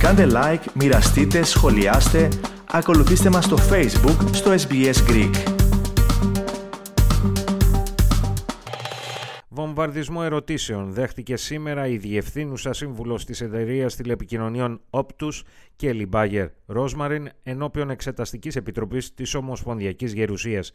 Κάντε like, μοιραστείτε, σχολιάστε, ακολουθήστε μας στο Facebook, στο SBS Greek. Βομβαρδισμό ερωτήσεων δέχτηκε σήμερα η διευθύνουσα σύμβουλος της εταιρείας τηλεπικοινωνιών Optus, Kelly Bayer Rosemary, ενώπιον Εξεταστικής Επιτροπής της Ομοσπονδιακής Γερουσίας.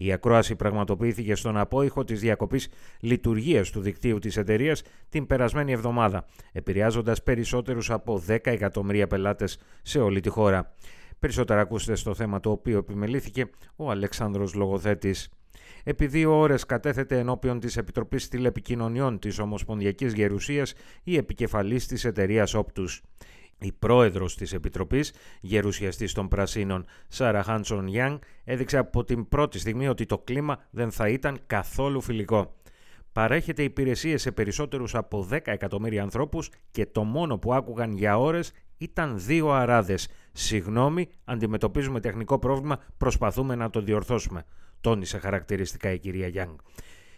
Η ακρόαση πραγματοποιήθηκε στον απόϊχο της διακοπής λειτουργίας του δικτύου της εταιρείας την περασμένη εβδομάδα, επηρεάζοντας περισσότερους από 10 εκατομμύρια πελάτες σε όλη τη χώρα. Περισσότερα ακούστε στο θέμα το οποίο επιμελήθηκε ο Αλεξάνδρος Λογοθέτης. Επί δύο ώρες κατέθεται ενώπιον της Επιτροπής Τηλεπικοινωνιών της Ομοσπονδιακής Γερουσίας η επικεφαλής της εταιρείας Όπτους. Η πρόεδρος της Επιτροπής, γερουσιαστής των Πρασίνων, Σάρα Χάνσον Γιάνγκ, έδειξε από την πρώτη στιγμή ότι το κλίμα δεν θα ήταν καθόλου φιλικό. Παρέχεται υπηρεσίες σε περισσότερους από 10 εκατομμύρια ανθρώπους και το μόνο που άκουγαν για ώρες ήταν δύο αράδες. Συγγνώμη, αντιμετωπίζουμε τεχνικό πρόβλημα, προσπαθούμε να το διορθώσουμε τόνισε χαρακτηριστικά η κυρία Γιάνγκ.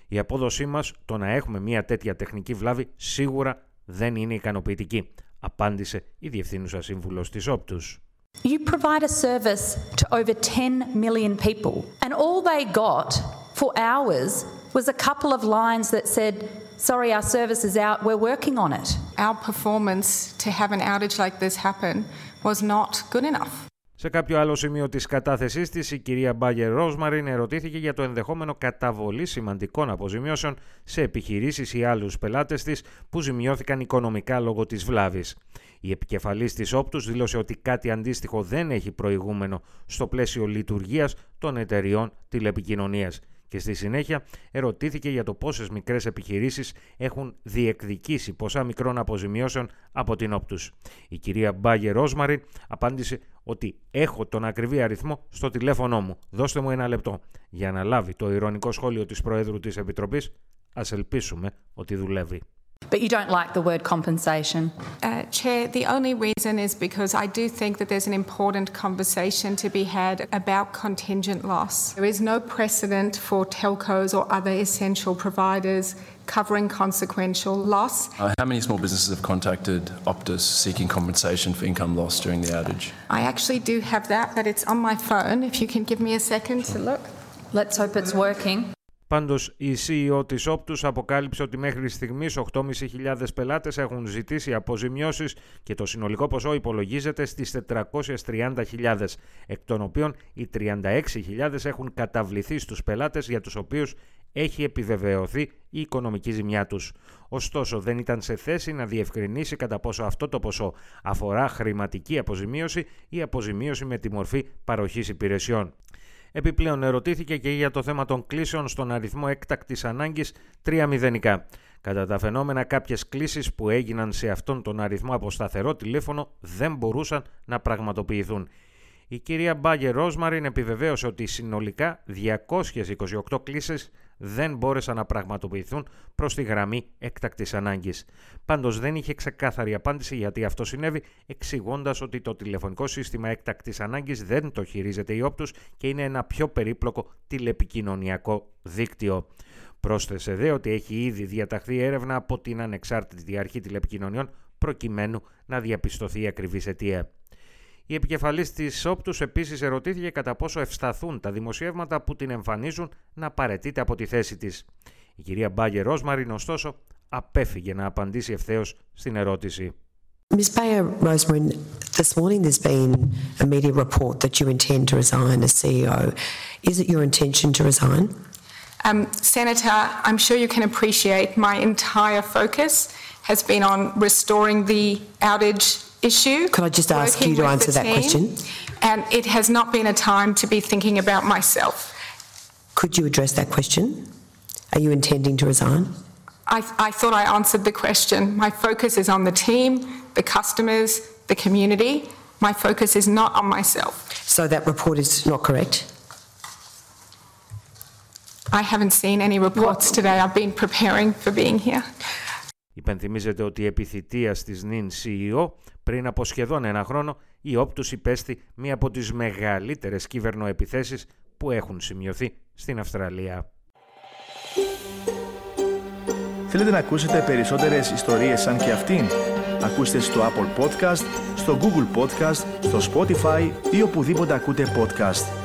Η απόδοσή μας, το να έχουμε μια τέτοια τεχνική βλάβη, σίγουρα δεν είναι ικανοποιητική, απάντησε η Διευθύνουσα Σύμβουλος της Όπτους. You provide a service to over 10 million people, and all they got for hours was a couple of lines that said, Sorry, our service is out, we're working on it. Our performance to have an outage like this happen was not good enough. Σε κάποιο άλλο σημείο της κατάθεσής της, η κυρία Μπάγερ Ρόσμαριν ερωτήθηκε για το ενδεχόμενο καταβολή σημαντικών αποζημιώσεων σε επιχειρήσεις ή άλλους πελάτες της που ζημιώθηκαν οικονομικά λόγω της βλάβης. Η επικεφαλής της Όπτους δήλωσε ότι κάτι αντίστοιχο δεν έχει προηγούμενο στο πλαίσιο λειτουργίας των εταιριών τηλεπικοινωνίας και στη συνέχεια ερωτήθηκε για το πόσες μικρές επιχειρήσεις έχουν διεκδικήσει ποσά μικρών αποζημιώσεων από την Όπτους. Η κυρία Μπάγε Ρόσμαρη απάντησε ότι έχω τον ακριβή αριθμό στο τηλέφωνό μου. Δώστε μου ένα λεπτό. Για να λάβει το ηρωνικό σχόλιο της Προέδρου της Επιτροπής, ας ελπίσουμε ότι δουλεύει. But you don't like the word compensation? Uh, Chair, the only reason is because I do think that there's an important conversation to be had about contingent loss. There is no precedent for telcos or other essential providers covering consequential loss. Uh, how many small businesses have contacted Optus seeking compensation for income loss during the outage? I actually do have that, but it's on my phone. If you can give me a second to look. Let's hope it's working. Πάντως, η CEO της Optus αποκάλυψε ότι μέχρι στιγμής 8.500 πελάτες έχουν ζητήσει αποζημιώσεις και το συνολικό ποσό υπολογίζεται στις 430.000, εκ των οποίων οι 36.000 έχουν καταβληθεί στους πελάτες για τους οποίους έχει επιβεβαιωθεί η οικονομική ζημιά τους. Ωστόσο, δεν ήταν σε θέση να διευκρινίσει κατά πόσο αυτό το ποσό αφορά χρηματική αποζημίωση ή αποζημίωση με τη μορφή παροχής υπηρεσιών. Επιπλέον ερωτήθηκε και για το θέμα των κλήσεων στον αριθμό έκτακτης ανάγκης 3 μηδενικά. Κατά τα φαινόμενα κάποιες κλήσεις που έγιναν σε αυτόν τον αριθμό από σταθερό τηλέφωνο δεν μπορούσαν να πραγματοποιηθούν. Η κυρία Μπάγκε Ρόσμαριν επιβεβαίωσε ότι συνολικά 228 κλήσεις δεν μπόρεσαν να πραγματοποιηθούν προς τη γραμμή έκτακτης ανάγκης. Πάντως δεν είχε ξεκάθαρη απάντηση γιατί αυτό συνέβη, εξηγώντας ότι το τηλεφωνικό σύστημα έκτακτης ανάγκης δεν το χειρίζεται η Όπτου και είναι ένα πιο περίπλοκο τηλεπικοινωνιακό δίκτυο. Πρόσθεσε δε ότι έχει ήδη διαταχθεί έρευνα από την Ανεξάρτητη Αρχή Τηλεπικοινωνιών προκειμένου να διαπιστωθεί η ακριβής αιτία. Η επικεφαλής της Όπτους επίσης ερωτήθηκε κατά πόσο ευσταθούν τα δημοσιεύματα που την εμφανίζουν να παρετείται από τη θέση της. Η κυρία Μπάγκε Ρόσμαριν, ωστόσο, απέφυγε να απαντήσει ευθέως στην ερώτηση. Ms. Bayer Rosemary, this morning there's been a media report that you intend to resign as CEO. Is it your intention to resign? Um, Senator, I'm sure you can appreciate my entire focus has been on restoring the outage issue. Could I just ask you to answer that question? And it has not been a time to be thinking about myself. Could you address that question? Are you intending to resign? I, I thought I answered the question. My focus is on the team, the customers, the community. My focus is not on myself. So that report is not correct? I haven't seen any reports today. I've been preparing for being here. Υπενθυμίζεται ότι επί θητείας της νυν CEO πριν από σχεδόν ένα χρόνο η Όπτους υπέστη μία από τις μεγαλύτερες κυβερνοεπιθέσεις που έχουν σημειωθεί στην Αυστραλία. Θέλετε να ακούσετε περισσότερες ιστορίες σαν και αυτήν; Ακούστε στο Apple Podcast, στο Google Podcast, στο Spotify ή οπουδήποτε ακούτε podcast.